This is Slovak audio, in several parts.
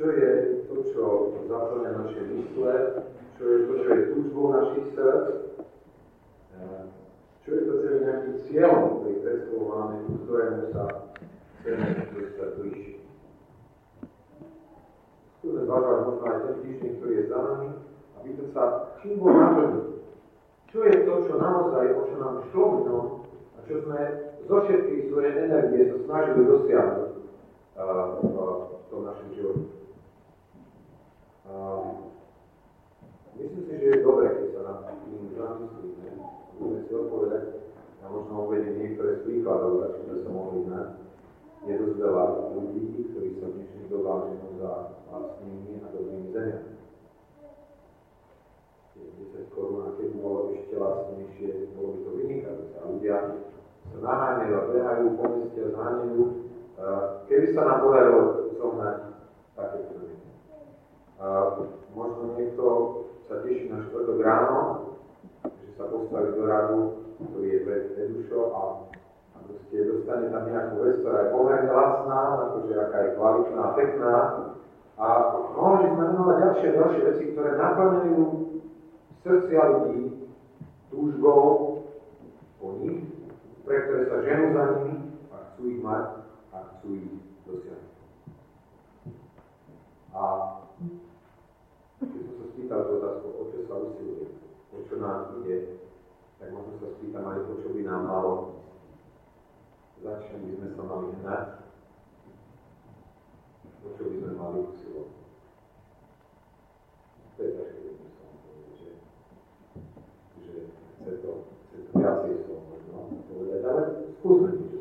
čo je to, čo zaplňa naše mysle, čo je to, čo je túžbou našich srdc, čo je to, čo je nejakým cieľom cestou máme, ku ktorému sa chceme dostať bližšie. Skúsme zvažovať možno aj ten týždeň, ktorý je za nami, a pýtať sa, čím bol naplný. Čo je to, čo naozaj, o čo nám šlo mnom, a čo sme zo všetkých svojej energie sa snažili dosiahnuť v tom našom živote. Myslím si, že je dobré, keď sa nám tým zamyslíme, budeme si odpovedať, a možno uvediem niektoré z príkladov, za čo sme sa mohli znať. Je dosť veľa ľudí, ktorí sa v dnešných dobách ženú za vlastnými a dobrými zemiami. 10 korún, a keď bolo ešte vlastnejšie, bolo by to vynikajúce. A ľudia sa naháňajú a behajú po meste a zháňajú. Keby sa nám podarilo zohnať také firmy. Možno niekto sa teší štvrtok ráno, že sa postaví do radu, ktorý je Edušo a, a proste dostane tam nejakú vec, ktorá je pomerne lacná, akože aká je kvalitná a pekná. A mohli sme menovať ďalšie a ďalšie veci, ktoré naplňajú srdcia ľudí túžbou po nich, pre ktoré sa ženú za nimi a chcú ich mať a chcú ich dosiahnuť. A tú otázku, o čo sa usiluje, o čo nám ide, tak možno sa spýtam aj to, čo by nám malo. Začne by sme sa mali hnať, o čo by sme mali usilovať. To je ťažké, to, chce to viacej skúsme niečo.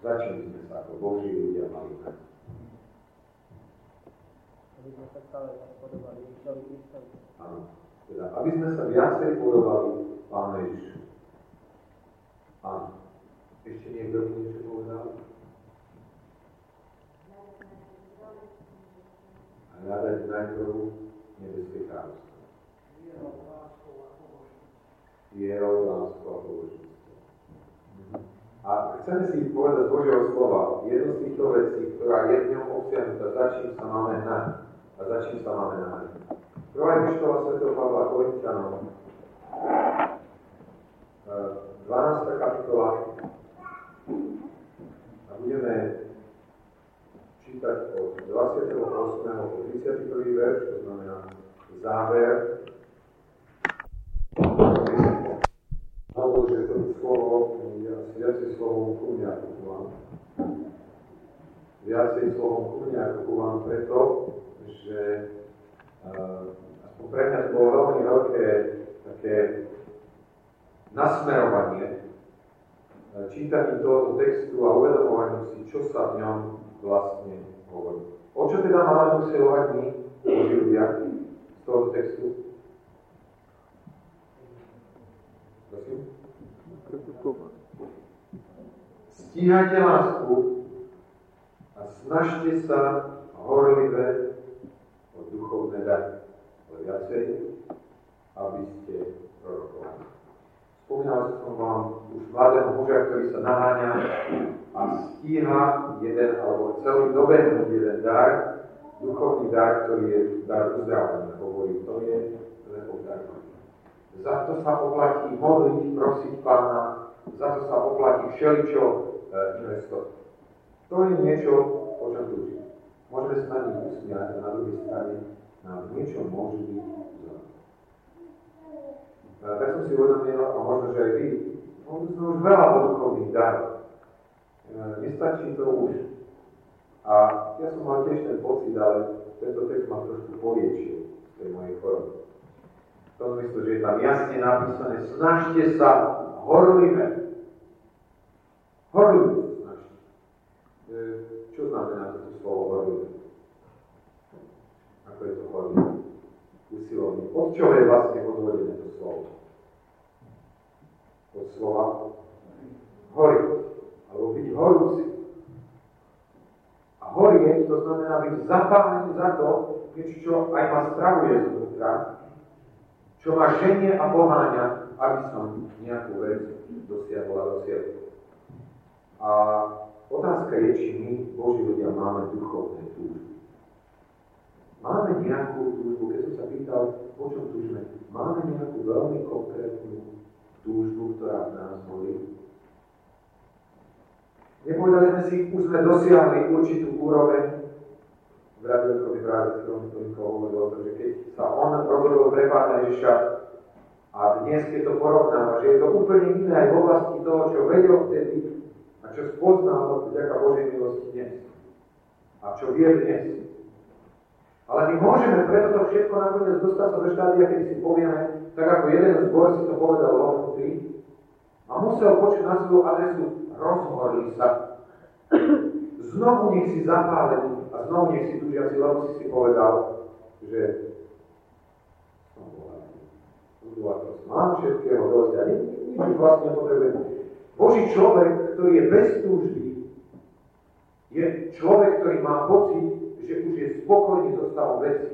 Začne by sme sa ako Boží ľudia mali hnať aby sme sa stále podobali Ježišovi Kristovi. Áno. Teda, aby sme sa viacej podobali Pánu Ježišu. Áno. Ešte niekto by niečo povedal? A hľadať najprv nebeské kráľovstvo. Vierou, láskou a božníctvom. A chceme si povedať z Božieho slova jednu z týchto vecí, ktorá je v ňom obsiahnutá, za čím sa máme hnať a za čím sa máme nájsť. Prvá epištola Sv. Pavla Korintianom, 12. kapitola a budeme čítať od 28. po 31. verš, to znamená záver. Alebo, že to slovo, viacej slovom ku mňa kúvam. Viacej slovom ku mňa kúvam preto, že uh, aspoň pre mňa to bolo veľmi veľké také nasmerovanie uh, čítaním tohoto textu a uvedomovaním si, čo sa v ňom vlastne hovorí. O čo teda máme usilovať my, Boží ľudia, z tohoto textu? Prosím? Stíhajte lásku a snažte sa horlivé duchovné dary. O viacej, aby ste prorokovali. Spomínal som vám už mladého muža, ktorý sa naháňa a stíha jeden alebo celý dobehnúť jeden dar, duchovný dar, ktorý je dar uzdravenia. Hovorí, to je lepou dar. Za to sa oplatí modliť, prosiť Pána, za to sa oplatí všeličo e, investovať. To je niečo, o čom túžim. Môžeme sa na nich usmiať a na druhej strane nám niečo môže byť zlé. Tak som si uvedomil, a možno, že aj vy, možno sme už veľa duchovných darov. E, nestačí to už. A ja som mal tiež ten pocit, ale tento text ma trošku poliečil z tej mojej choroby. V tom zmysle, že je tam jasne napísané, snažte sa horlivé. Horlivé snažte. E, čo znamená toto slovo horlivé? Je to horlivé? Usilovne. Od čoho je vlastne odvodené to slovo? Od slova hory. Alebo byť horúci. A horieť to znamená byť zapálený za to, niečo, čo aj ma stravuje zvnútra, čo ma ženie a poháňa, aby som nejakú vec dosiahol a dosiahol. A otázka je, či my, Boží ľudia, máme duchovné túžby. Máme nejakú túžbu, keď som sa pýtal, po čom túžime, máme nejakú veľmi konkrétnu túžbu, ktorá v nás bolí. Nepovedali sme si, už sme dosiahli určitú úroveň, v radiokovi práve Tominko hovoril o tom, že keď sa on rozhodol pre Pána Ježiša a dnes, keď to porovnáva, že je to úplne iné aj v oblasti toho, čo vedel vtedy a čo spoznal vďaka Božej milosti dnes a čo vie dnes. Ale my môžeme preto to všetko nakoniec dostať sa do štádia, keď si povieme, tak ako jeden zbor si to povedal lohnutý a musel počuť na svoju adresu, rozhorli sa. Znovu nech si zapálený a znovu nech si túžiaci, lebo si si povedal, že som bohatý. Mám všetkého dosť a nič vlastne nepotrebujem. Boží človek, ktorý je bez túžby, je človek, ktorý má pocit, že už je spokojný so stavom veci.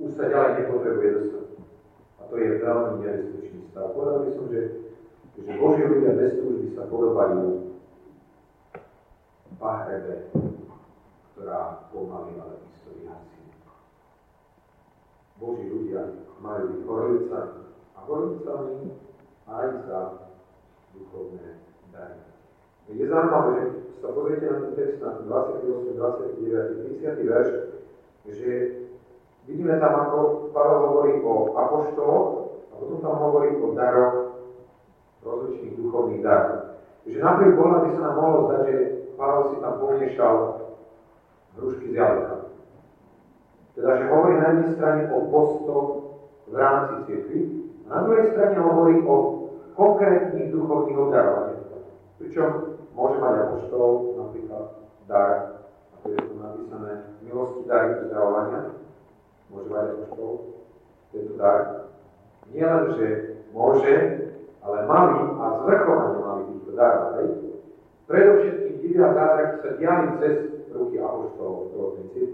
Už sa ďalej nepotrebuje dostať. A to je veľmi nebezpečný stav. Povedal by som, že, že Boží ľudia bez túžby sa podobajú pahrebe, ktorá pomaly, ale isto vyhasí. Boží ľudia majú byť horlicami a horlicami aj za duchovné dary. Je zaujímavé, že sa pozriete na ten text na 28, 29, 30 verš, že vidíme tam, ako Pavel hovorí o apoštoloch a potom tam hovorí o daroch rozličných duchovných darov. Takže napriek pohľad by sa nám mohlo zdať, že Pavel si tam pomiešal hrušky s jablkami. Teda, že hovorí na jednej strane o postoch v rámci cirkvi, a na druhej strane hovorí o konkrétnych duchovných obdarovaniach. Pričom môže mať apoštol napríklad dar, ako je tu napísané, milosti dary uzdravovania, môže mať apoštol tento dar. Nie len, že môže, ale mali a zvrchovanie mali týchto darov. Predovšetkým divia zázraky sa diali cez ruky apoštolov v rôznej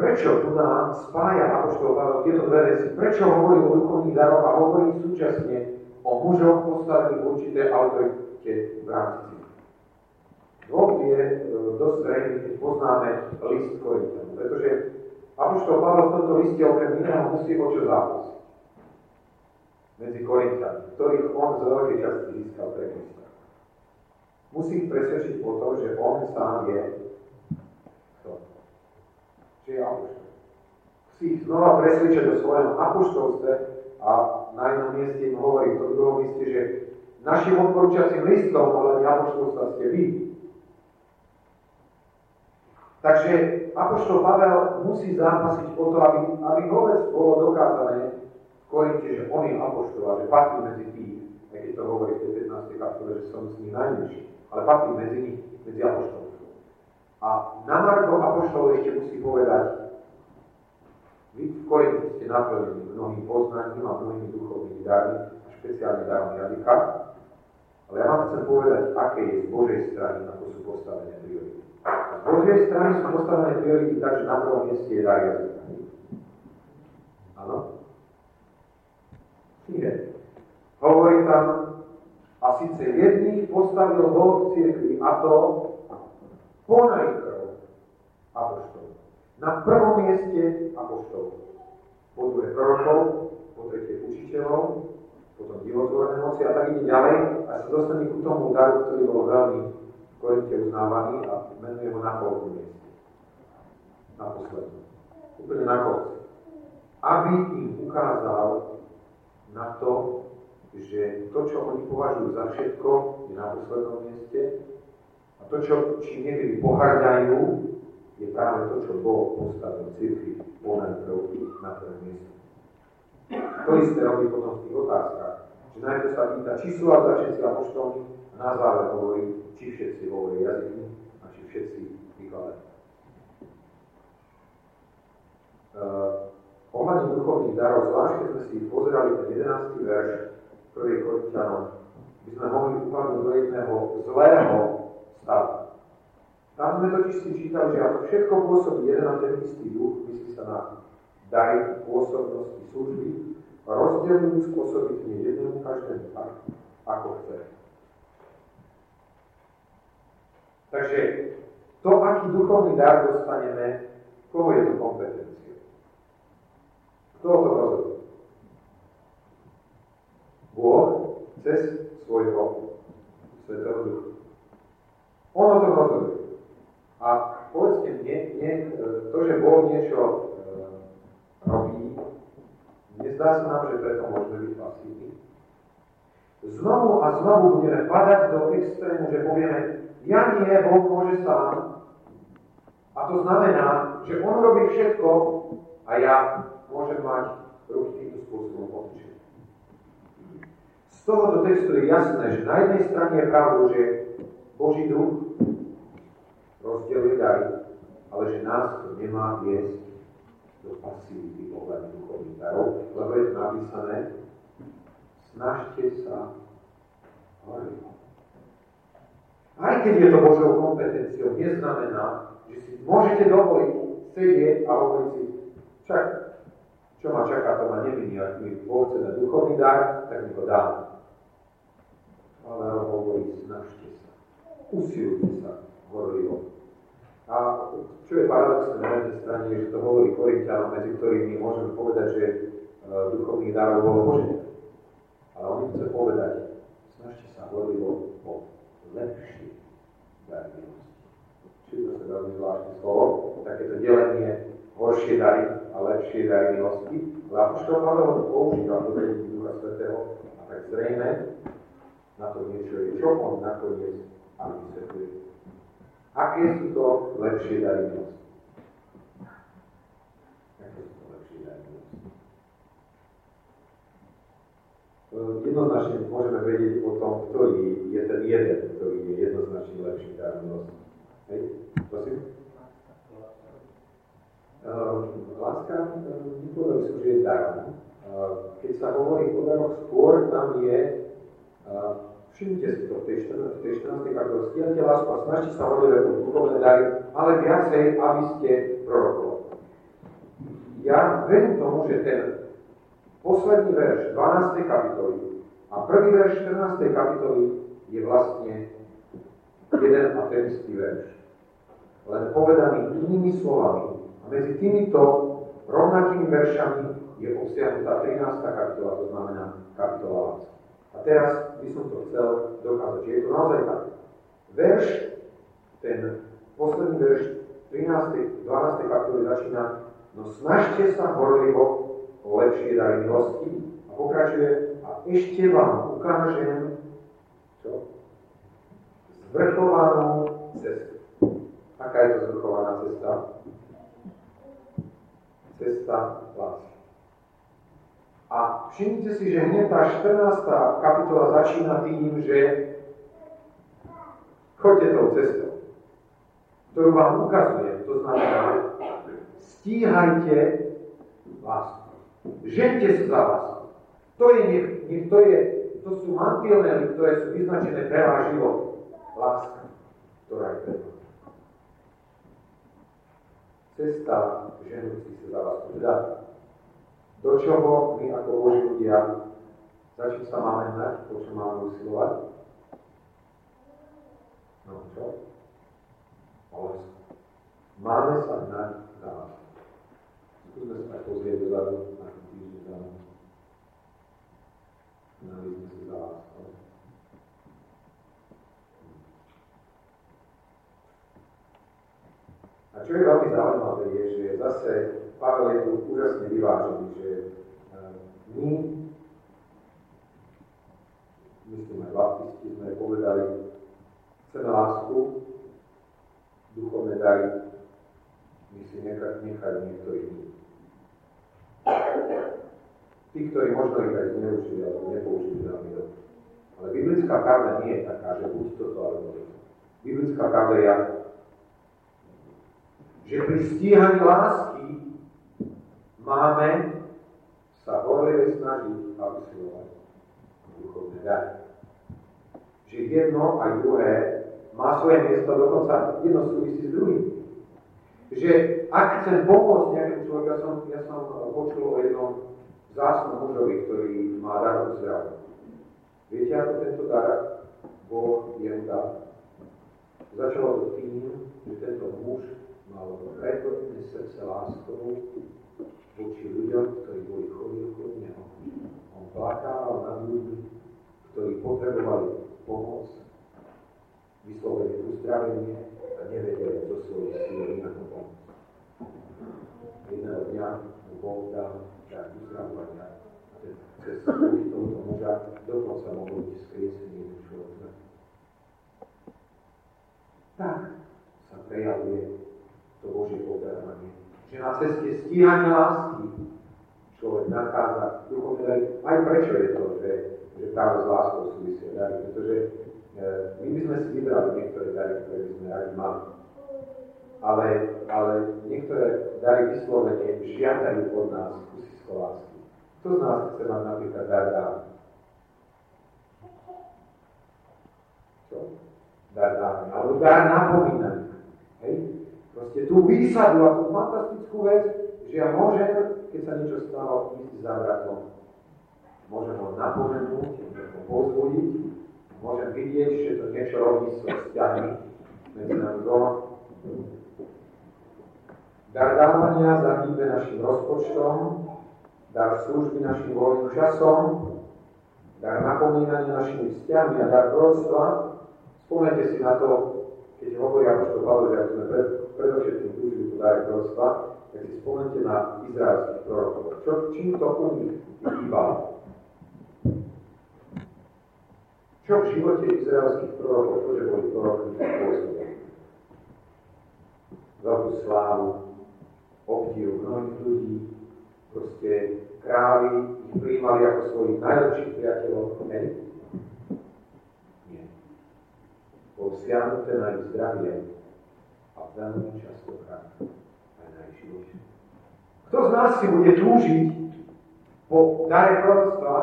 Prečo tu nám spája apoštol Pavel tieto dve veci? Prečo hovorí o duchovných daroch a hovorí súčasne o mužoch postavených v určité autorite v rámci Dôvod je e, dosť zrejmý, keď poznáme list Korintianu, pretože Apoštol Pavel v tomto liste okrem iného musí o čo zápasiť medzi Korintiami, ktorých on z veľkej časti získal pre Krista musí ich presvedčiť o tom, že on sám je kto? Že je apoštol. Musí ich znova presvedčiť o svojom apoštolstve a na jednom mieste im hovorí, v tom druhom mieste, že našim odporúčacím listom ohľadne apoštolstva ste vy. Takže Apoštol Pavel musí zápasiť o to, aby, aby vôbec bolo dokázané v Korinte, že on je Apoštol a že patrí medzi tých, aj keď to hovorí v tej 15. kapitole, že som s ním najmenší ale patrí medzi nich, medzi apoštolov. A na Marko apoštolov ešte musí povedať, vy v Korinti ste naplnení mnohým poznaním a mnohými duchovnými darmi a špeciálne darom jazyka, ale ja vám chcem povedať, aké je z Božej strany, ako sú postavené priority. Z Božej strany sú postavené priority tak, že na prvom mieste je dar jazyka. Áno? Nie. Hovorí tam, a síce jedných postavil Boh cirkvi, a to ponajprv apoštol. Na prvom mieste apoštol. Po druhé prorokov, po tretie učiteľov, potom divotvorné moci a tak ide ďalej a sa dostane ku tomu daru, ktorý bol veľmi v Korinte uznávaný a menuje ho na polku mieste. Na poslednom. Úplne na konci. Aby im ukázal na to, že to, čo oni považujú za všetko, je na poslednom mieste a to, čo, čím niekedy pohrdajú, je práve to, čo Boh postavil cirkvi ponad prvky na prvé miesto. To isté robí potom v tých otázkach. Že najprv sa pýta, či sú ale všetci apoštolní a na záver hovorí, či všetci hovorí jazyky a či všetci vykladajú. Uh, ohľadne duchovných darov, zvlášť keď sme si pozerali ten 11. verš, prvej Korintianom, by sme mohli upadnúť do jedného zlého stavu. Tam sme totiž si čítali, že ako všetko pôsobí jeden a ten istý duch, myslí sa na dary, pôsobnosti, služby, rozdeľujú spôsobitne jednému každému tak, ako chce. Takže To, aký duchovný dar dostaneme, koho je to kompetencia? Kto to rozhoduje? Boh cez svojho Svetého Ducha. On o tom rozhoduje. A povedzte mne, nie, to, že Boh niečo e, robí, nezdá sa nám, že preto môžeme byť pasívni. Znovu a znovu budeme padať do extrému, že povieme, ja nie, Boh môže sám. A to znamená, že On robí všetko a ja môžem mať ruky týmto spôsobom otočené. Z tohoto textu je jasné, že na jednej strane je pravdou, že Boží duch rozdeluje dary, ale že nás to nemá viesť do pasivity ohľadne duchovných darov, lebo je to napísané, snažte sa horlivo. Aj keď je to Božou kompetenciou, neznamená, že si môžete dovoliť sedieť a hovoriť si, však čo ma čaká, to ma neminie, ak mi Boh na duchovný dar, tak mi ho dám. Ale hovorí, snažte sa, usilujte sa, horlivo. A čo je paradoxné na jednej strane, že to hovorí Korintianom, medzi ktorými môžeme povedať, že e, duchovných darov bolo možné. Ale on chce povedať, snažte sa horlivo o lepší dar milosti. Či to sa veľmi zvláštne slovo, takéto delenie horšie dary a lepšie dary milosti. Ale Apoštol Pavel to používa do Ducha Svetého a tak zrejme na to niečo je, čo on nakoniec ale vysvetľuje. Aké sú to lepšie milosti? Aké sú to lepšie dary milosti? Jednoznačne môžeme vedieť o tom, ktorý je ten jeden, ktorý je jednoznačne lepší dar milosti. Hej? Prosím? Láska, nepovedal som, že je darom. Keď sa hovorí o daroch skôr, tam je Všimnite si to v tej 14. V tej 14. kapitole. Stielite lásku a snažte sa o duchovné dary, ale viacej, aby ste prorokovali. Ja verím tomu, že ten posledný verš 12. kapitoly a prvý verš 14. kapitoly je vlastne jeden a ten istý verš. Len povedaný inými slovami. A medzi týmito rovnakými veršami je obsiahnutá 13. kapitola, to znamená kapitola lásky. A teraz by som to chcel dokázať, že je to naozaj tak. Verš, ten posledný verš 13. 12. kapitoly začína no snažte sa horlivo o lepšie dary milosti a pokračuje a ešte vám ukážem čo? Zvrchovanú cestu. Aká je to zvrchovaná cesta? Cesta lásky. A všimnite si, že hneď tá 14. kapitola začína tým, že choďte tou cestou, ktorú vám ukazuje. To znamená, stíhajte lásku. Žente sa za lásku. To je, to, je, to sú mantielné, ktoré sú vyznačené pre váš život. Láska, ktorá je pre Cesta ženúci sa za lásku. Teda do čoho my ako Boží ľudia, za čím sa máme hnať, po čo máme usilovať? No čo? O Máme sa hnať za vás. Skúsme sa tak pozrieť dozadu, na týždeň za nás. Hnali sme sa za vás. A čo je veľmi zaujímavé, je, že zase Pavel je tu úžasne vyvážený, že eh, my, myslím aj baptisti, sme povedali, chceme lásku, duchovné dary, my si nechať niektorých iných. Tí, ktorí možno ich aj zneužili, alebo nepoužili veľmi dobre. Ale biblická pravda nie je taká, že buď toto, alebo to. Biblická pravda je, že pri stíhaní lásky máme sa horlivé snažiť a usilovať duchovné dary. Že jedno aj druhé má svoje miesto, dokonca jedno súvisí s druhým. Že ak chcem pomôcť nejakému človeku, ja som, ja som počul o jednom zásnom mužovi, ktorý má dar od zdravia. Viete, ako tento dar Boh jemu dal? Začalo to tým, že tento muž mal preplnené srdce láskou voči ľuďom, ktorí boli chorí okolo neho. On plakával nad ľuďmi, ktorí potrebovali pomoc, vyslovene uzdravenie a nevedeli zo svojej síly inak pomôcť. Jedného dňa mu Boh dal dar uzdravovania a ten cez tohoto muža dokonca mohol byť skriesený jeden človek. Tak sa prejavuje to Božie podaranie. Že na ceste stíhania lásky človek nachádza duchovné dary. Aj prečo je to, že, že práve s láskou súvisia dary, pretože e, my by sme si vybrali niektoré dary, ktoré by sme radi mali. Ale, ale niektoré dary vyslovene žiadajú od nás kusisko lásky. Kto z nás chce mať napríklad dar dávať? Čo? Dar dávať. Alebo dar napomínania. Hej? Proste tú výsadu a tú fantastickú vec, že ja môžem, keď sa niečo stalo, ísť za bratom. Môžem ho napomenúť, môžem ho pozbudiť, môžem vidieť, že to niečo robí s vzťahmi medzi nami doma. Dar dávania zahýbe našim rozpočtom, dar služby našim voľným časom, dar napomínania našimi vzťahmi a dar proroctva. Spomeňte si na to, keď hovorí Apoštol Pavel, že sme predovšetkým túžili po dáre proroctva, si spomente na izraelských prorokov. Čo, čím to u nich chýbalo? Čo v živote izraelských prorokov, to, že boli prorokmi, spôsobili? Veľkú slávu, obdiv mnohých ľudí, proste králi ich prijímali ako svojich najlepších priateľov. Hej? Nie. Bol siahnuté na ich zdravie, a veľmi častokrát aj Kto z nás si bude túžiť po dare proroctva,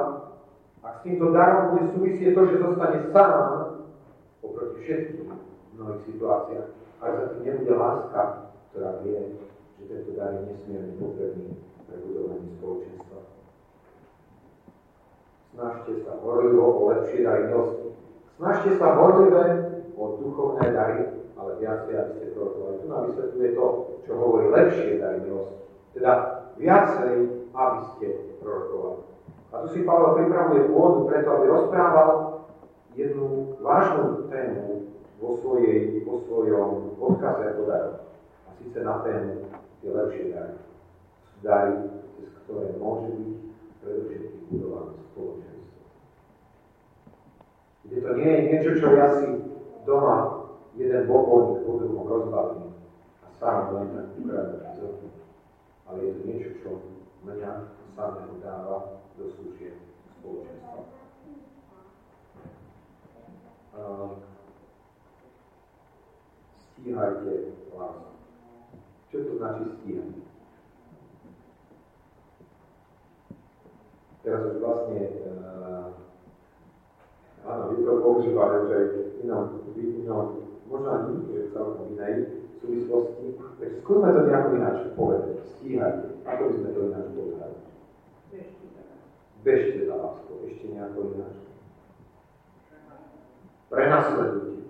ak s týmto darom bude súvisieť to, že zostane sám oproti všetkým mnohých situáciách, ak za tým nebude láska, ktorá vie, že tento dar je nesmierne potrebný pre budovanie spoločenstva. Snažte sa horlivo o lepšie dary milosti. Snažte sa horlivé o duchovné dary ale viacej, aby ste prorokovali. Tu nám vysvetľuje to, čo hovorí lepšie dary milosti. Teda viacej, aby ste prorokovali. A tu si Pavel pripravuje pôdu preto, aby rozprával jednu vážnu tému vo, svojej, vo svojom odkaze o daru. A síce na tému tie lepšie dary. Dary, cez ktoré môže byť predovšetkým budované spoločenstvo. Kde to nie je niečo, čo ja si doma jeden bohovník po druhom rozbalí a sám len tak ukradne z Ale je to niečo, čo mňa samého dáva do služieb spoločenstva. Stíhajte lásku. Čo to značí stíhať? Teraz už vlastne uh, áno, vy to používali že inom, inom možno ani že celkom inej súvislosti. Takže skúsme to nejako ináč povedať. Stíhajte. Ako by sme to ináč povedali? Bežte za láskou. Ešte nejako ináč. Prenasledujte.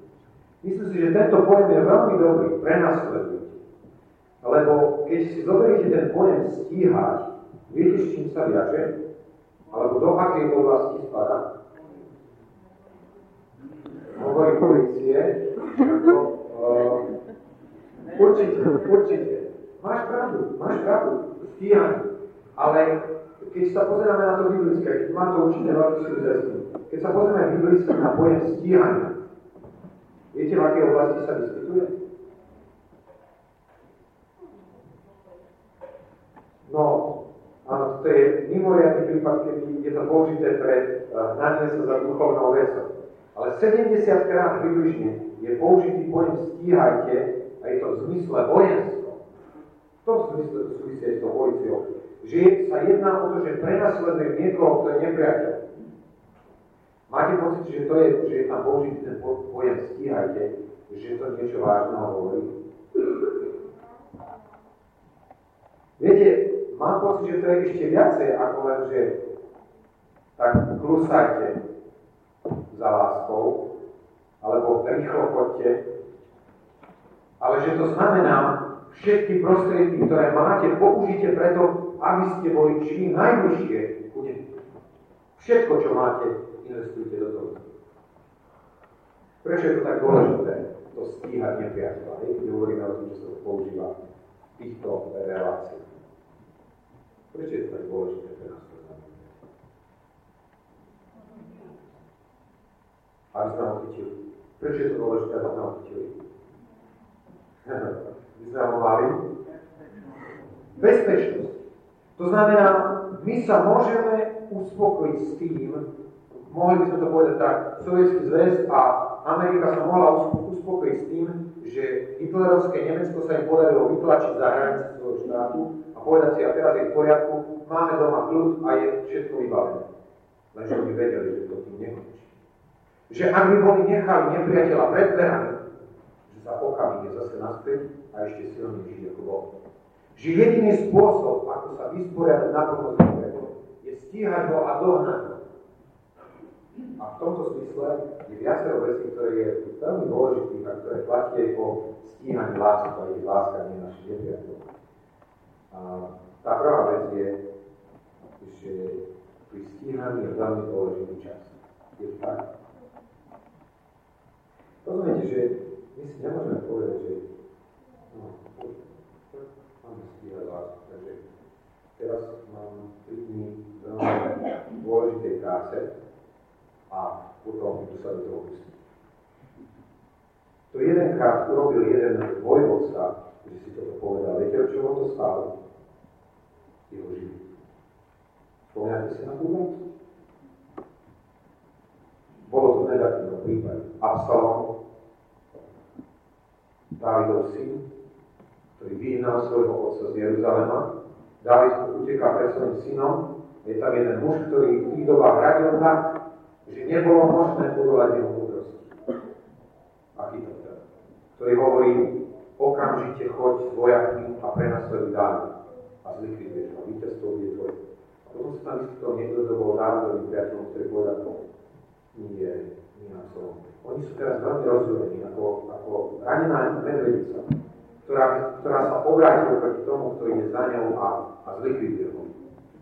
Myslím si, že tento pojem je veľmi dobrý. Prenasledujte. Lebo keď si zoberiete ten pojem stíhať, viete, s čím sa viaže? Alebo do akej oblasti spadá? hovorí policie, ako, uh, určite, určite, máš pravdu, máš pravdu, stíhanie. Ale keď sa pozrieme na to biblické, má to určite veľký súvislosti, keď sa pozrieme biblicky na pojem stíhania, viete, v akej oblasti sa vyskytuje? No, áno, to je mimoriadný prípad, keď je to použité pre hnanie sa za duchovnou vecou. Ale 70 krát približne je použitý pojem stíhajte a je to v zmysle vojensko. V tom zmysle to s tou policiou. Že sa jedná o to, že prenasleduje niekoho, kto je nepriateľ. Máte pocit, že, to je, že je tam použitý ten pojem stíhajte, že to niečo vážneho hovorí? Viete, mám pocit, že to je ešte viacej ako len, že tak klusajte, za láskou, alebo rýchlo chodte, ale že to znamená, všetky prostriedky, ktoré máte, použite preto, aby ste boli čím najbližšie ku Všetko, čo máte, investujte do toho. Prečo je to tak dôležité, to stíhať nepriateľa, keď hovoríme o tom, že sa to používa v týchto reláciách? Prečo je to tak dôležité pre nás? Aby sme ho chytili. Prečo je to dôležité, aby sme ho chytili? My sme ho? Bezpečnosť. To znamená, my sa môžeme uspokojiť s tým, mohli by sme to povedať tak, Sovietský zväz a Amerika sa mohla uspokojiť s tým, že hitlerovské Nemecko sa im podarilo vytlačiť za hranice svojho štátu a povedať si, a teraz je v poriadku, máme doma kľud a je všetko vybavené. Lenže oni vedeli, že to tým nekončí. Že ak by boli nechali nepriateľa pred dverami, že sa okamžite zase naspäť a ešte silný žiť ako bol. Že jediný spôsob, ako sa vysporiadať na pomoc je stíhať ho a dohnať ho. A v tomto smysle je viacero vecí, ktoré je veľmi dôležitých a ktoré platie o stíhaní lásky, a je láska nie našich nepriateľov. Tá prvá vec je, že pri stíhaní je veľmi dôležitý čas. Je tak? Rozumiete, že my si nemôžeme povedať, že no, máme stíhať lásku, takže teraz mám 3 dní veľmi dôležitej práce, a potom tu sa do toho pustí. To jedenkrát urobil jeden vojvodca, že si toto povedal. Viete, o čoho to stálo? Jeho život. Spomínate si na tú Bolo to v negatívnom prípade. Absalom, Dávidov syn, ktorý vyhnal svojho otca z Jeruzalema. Dávid uteká pred svojim synom. Je tam jeden muž, ktorý v tých dobách radil tak, že nebolo možné budovať jeho múdrosť. Aký to teda? Ktorý hovorí, okamžite choď s vojakmi a prenasleduj dány a zlikviduješ ho. Víťazstvo bude tvoje. A potom sa tam vyskytol niekto, kto bol národovým priateľom, ktorý povedal, nie, slovo. Oni sú teraz veľmi rozdelení, ako, ako ranená medvedica, ktorá, ktorá sa obráti proti tomu, kto ide za ňou a, a zlikviduje ho.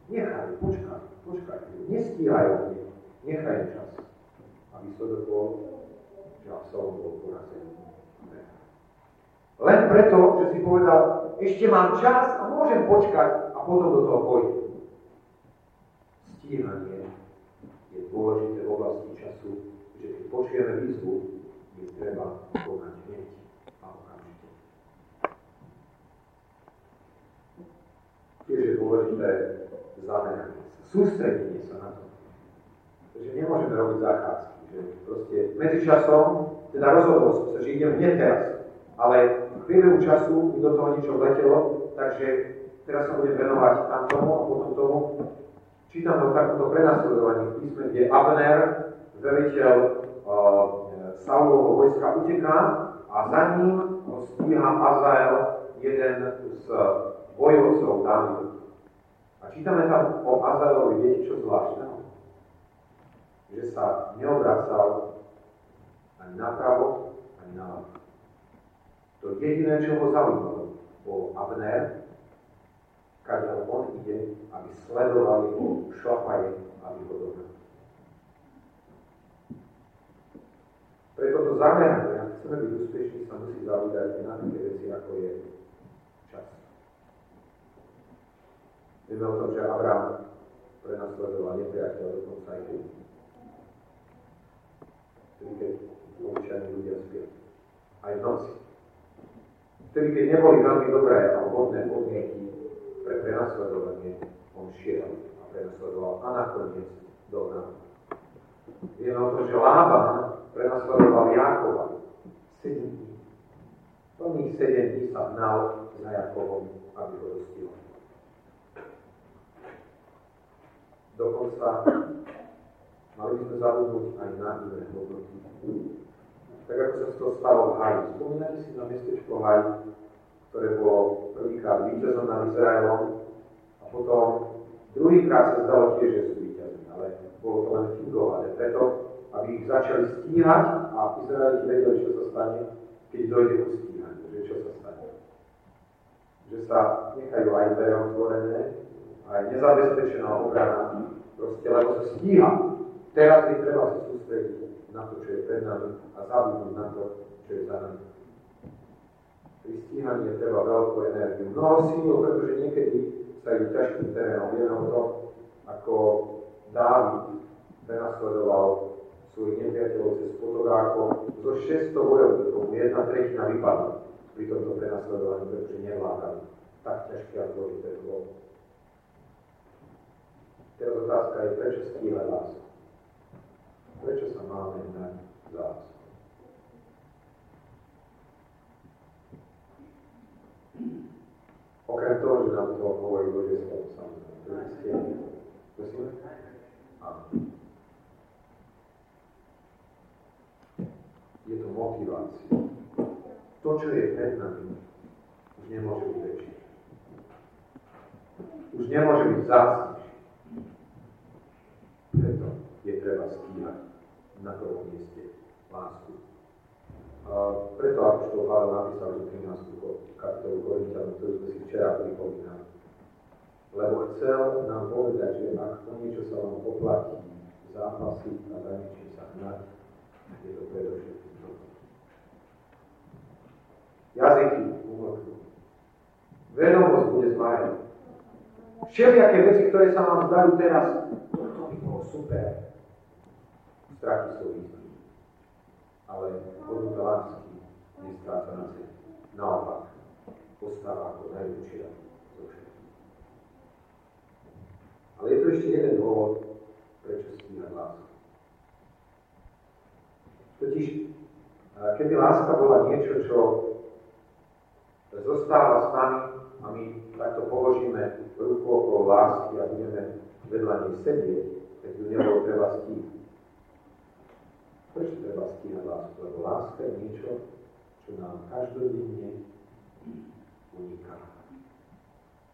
Nechaj, počkaj, počkaj, nestíhaj ho, Nechaj čas. A výsledok bol, že Absalom bol porazený. Len preto, že si povedal, ešte mám čas a môžem počkať a potom do toho pôjdem. Stíhanie je dôležité v oblasti času, počujeme výzvu, je treba konať hneď a okamžite. Tiež je dôležité zameranie sa, sústredenie sa na to, že nemôžeme robiť záchádzky. Že proste medzičasom, teda rozhodol som sa, že idem hneď teraz, ale priebehu času mi do toho niečo vletelo, takže teraz sa budem venovať tam tomu a potom tomu. Čítam to takúto prenasledovanie v písme, kde Abner, veliteľ uh, Saulovho vojska, uteká a za ním stíha Azael, jeden z vojvodcov Dávidu. A čítame tam o Azaelovi, viete čo zvláštneho? že sa neobracal ani napravo, ani na To jediné, čo ho zaujímalo, bol Abner, keď on ide, aby sledoval jeho šlapaje, aby ho dohnal. Preto to zameranie, ak chceme byť úspešní, sa musí zaujať na také veci, ako je čas. Vieme o tom, že Abraham prenasledoval nepriateľa dokonca aj ľudí keď obyčajní ľudia spia. Aj v noci. Vtedy, keď neboli veľmi dobré a vhodné podmienky pre prenasledovanie, on šiel a prenasledoval a nakoniec dohnal. Vieme o tom, že Lában prenasledoval Jákova 7 dní. Plných 7 dní sa hnal za Jakovom, aby ho dostil. Dokonca Mali by sme zabudnúť aj na iné hodnoty. Tak ako sa to stalo v Haji. Spomínate si na mestečko Haj, ktoré bolo prvýkrát víťazom nad Izraelom a potom druhýkrát sa zdalo tiež, že sú bolo to len fingované preto, aby ich začali stíhať a Izraeli vedeli, čo sa stane, keď dojde ku stíhaniu, že čo sa stane. Že sa nechajú aj dvere otvorené, aj nezabezpečená obrana, proste, lebo sa stíha. Teraz je treba sa sústrediť na to, čo je pred nami a zabudnúť na to, čo je za nami. Pri stíhaní je treba veľkú energiu. Mnoho síl, pretože niekedy sa idú ťažkým terénom. Vieme o tom, ako Dávid prenasledoval svojich nepriateľov cez fotogákov. Zo 600 bojovníkov jedna tretina vypadla pri tomto prenasledovaní, pretože nevládali. Tak ťažké a zložité to. Teraz otázka je, prečo stíhať lásku? Prečo sa máme hnať za lásku? Okrem toho, že nám to hovorí Božie slovo samozrejme. Prosím? Je to motivácia. To, čo je pred nami, už nemôže byť väčšie. Už nemôže byť vzácnejšie. Preto je treba stíhať na prvom mieste lásku. A preto Apoštol Pavel napísal tú 13. kapitolu Korintianom, ktorú sme si včera pripomínali. Lebo chcel nám povedať, že ak to niečo sa vám oplatí, zápasy a za sa hnať, je to predovšetkým to. Jazyky umlknú. Vedomosť bude zmarená. Všelijaké veci, ktoré sa vám zdajú teraz, toto by bolo super. Strachy sú význam ale hodnota lásky nestráca na zemi. Naopak, postáva ako najväčšia zo všetkých. Ale je tu ešte jeden dôvod, prečo stíhať lásku. Totiž, keby láska bola niečo, čo zostáva s nami a my takto položíme ruku okolo lásky a budeme vedľa nej sedieť, tak ju nebolo treba stíhať. Prečo treba stíhať lásku? Lebo láska je niečo, čo nám každodenne uniká.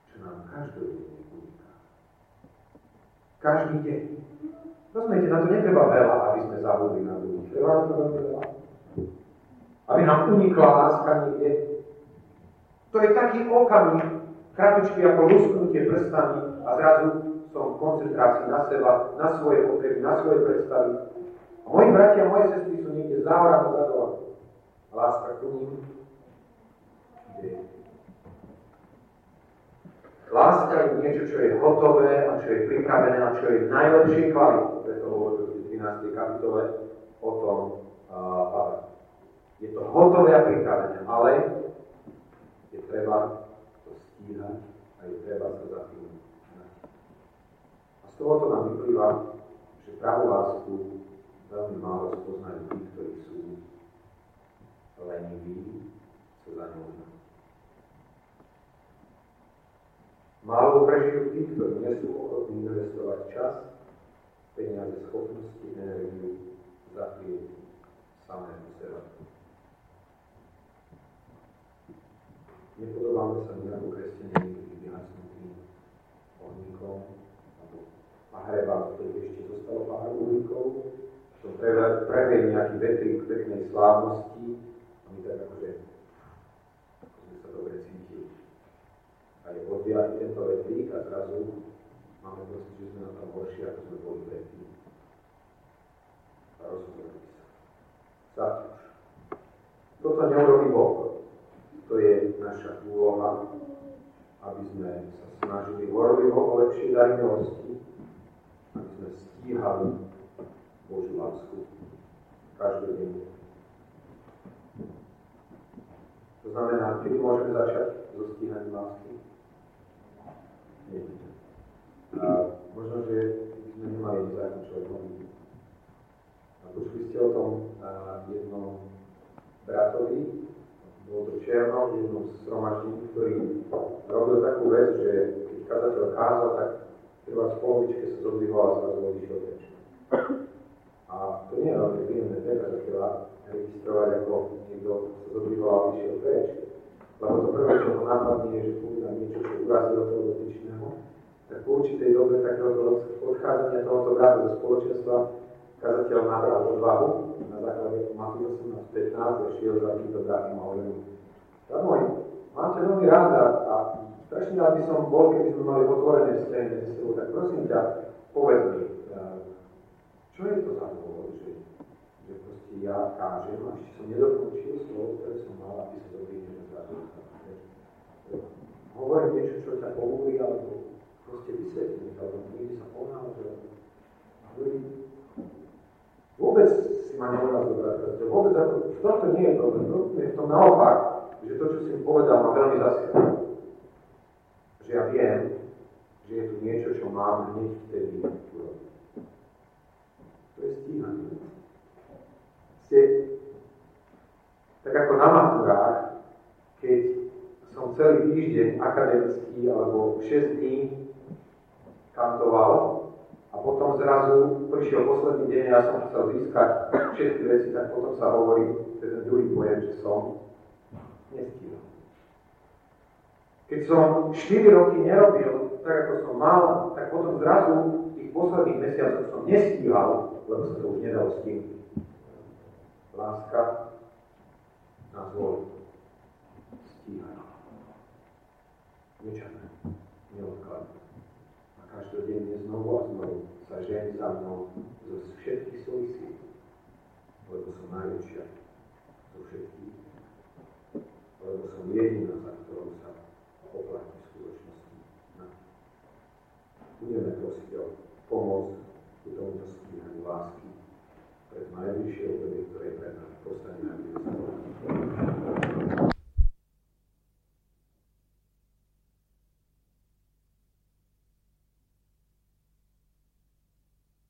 Čo nám každodenne uniká. Každý deň. Rozumiete, na to netreba veľa, aby sme zabudli na druhých. Treba na to veľmi veľa. Aby nám unikla láska niekde. To je taký okamih, kratučky ako lusknutie prstami a zrazu som v koncentrácii na seba, na svoje potreby, na svoje predstavy a moji bratia a moje sestry sú niekde za horami, za. Láska k ním. Láska je niečo, čo je hotové a čo je pripravené a čo je najlepšie kvality. Preto hovorí v 13. kapitole o tom Pavel. Je to hotové a pripravené, ale je treba to stíhať a je treba sa za tým A z tohoto nám vyplýva, že pravú lásku veľmi málo spoznajú tí, ktorí sú leniví, sa za ňou Málo prežijú tí, ktorí nie sú ochotní investovať čas, peniaze, schopnosti, energiu, zaprieť samého seba. Nepodobáme sa my ako kresťania niekedy vyhasnutým ohníkom, alebo pahrebám, ktorý ešte zostalo pár uhlíkov, to previe nejaký vetrík peknej slávnosti a my tak akože sme sa dobre cítili. A je odbianý tento vetrík a zrazu máme pocit, že sme na tom horšie, ako sme boli predtým. A rozhodli sa. Zatúž. Toto neurobí Boh. To je naša úloha, aby sme sa snažili. Urobiť Boh lepšie daj milosti, aby sme stíhali Božiu lásku každodenne. To znamená, kedy môžeme začať so stíhaním lásky? Nie. A možno, že by sme nemali zakončovať modlitbu. A počuli ste o tom jednom bratovi, bol to Černo v jednom zhromaždení, ktorý robil takú vec, že keď kazateľ kázal, tak treba v polovičke sa zodvihol a zrazu odišiel preč. A to nie je veľmi príjemné treba takéva registrovať, ako niekto sa zodvihol a vyšiel preč. Lebo to prvé, čo ho napadne, je, že povedal niečo, čo urazilo toho dotyčného, tak po určitej dobe takéhoto odchádzania tohoto brata do spoločenstva kazateľ nabral odvahu na základe Matúš 18.15 a šiel za týmto drahým a hovoril, môj, mám ťa veľmi rád a, a strašne rád by som bol, keby sme mali otvorené vzťahy medzi sebou, tak prosím ťa, povedz mi, čo je to za dôvod, že, že proste ja kážem a ešte som nedokončil slovo, ktoré som mal, aby sa dobrý nezrazil. Hovorím niečo, čo ťa pobúri, alebo proste vysvetlím, alebo niekde sa hovorím, vôbec si ma nemohla zobrať, vôbec ako, toto nie je problém, je v tom naopak, že to, čo si mi povedal, ma veľmi zasiahlo. Že ja viem, že je tu niečo, čo mám hneď vtedy urobiť. To je stíhanie. Ste, tak ako na maturách, keď som celý týždeň akademický alebo 6 dní kantoval a potom zrazu prišiel posledný deň a ja som chcel získať všetky veci, tak potom sa hovorí, ten druhý pojem, že som nestíhal. Keď som 4 roky nerobil tak, ako som mal, tak potom zrazu tých posledných mesiacov som nestíhal, lebo sa to už nedalo tým. Láska nás volí. Stíhaj. Nečakaj. Neodkladaj. A každodenne znovu a znovu sa žen za mnou zo všetkých svojich síl, lebo som najväčšia zo všetkých, lebo som jediná, za ktorou sa oplatí skutočnosti. Budeme prosiť o pomoc ku tomuto stíhaniu lásky pred najbližšie obdobie, ktoré pred nami. Postaňme, aby sme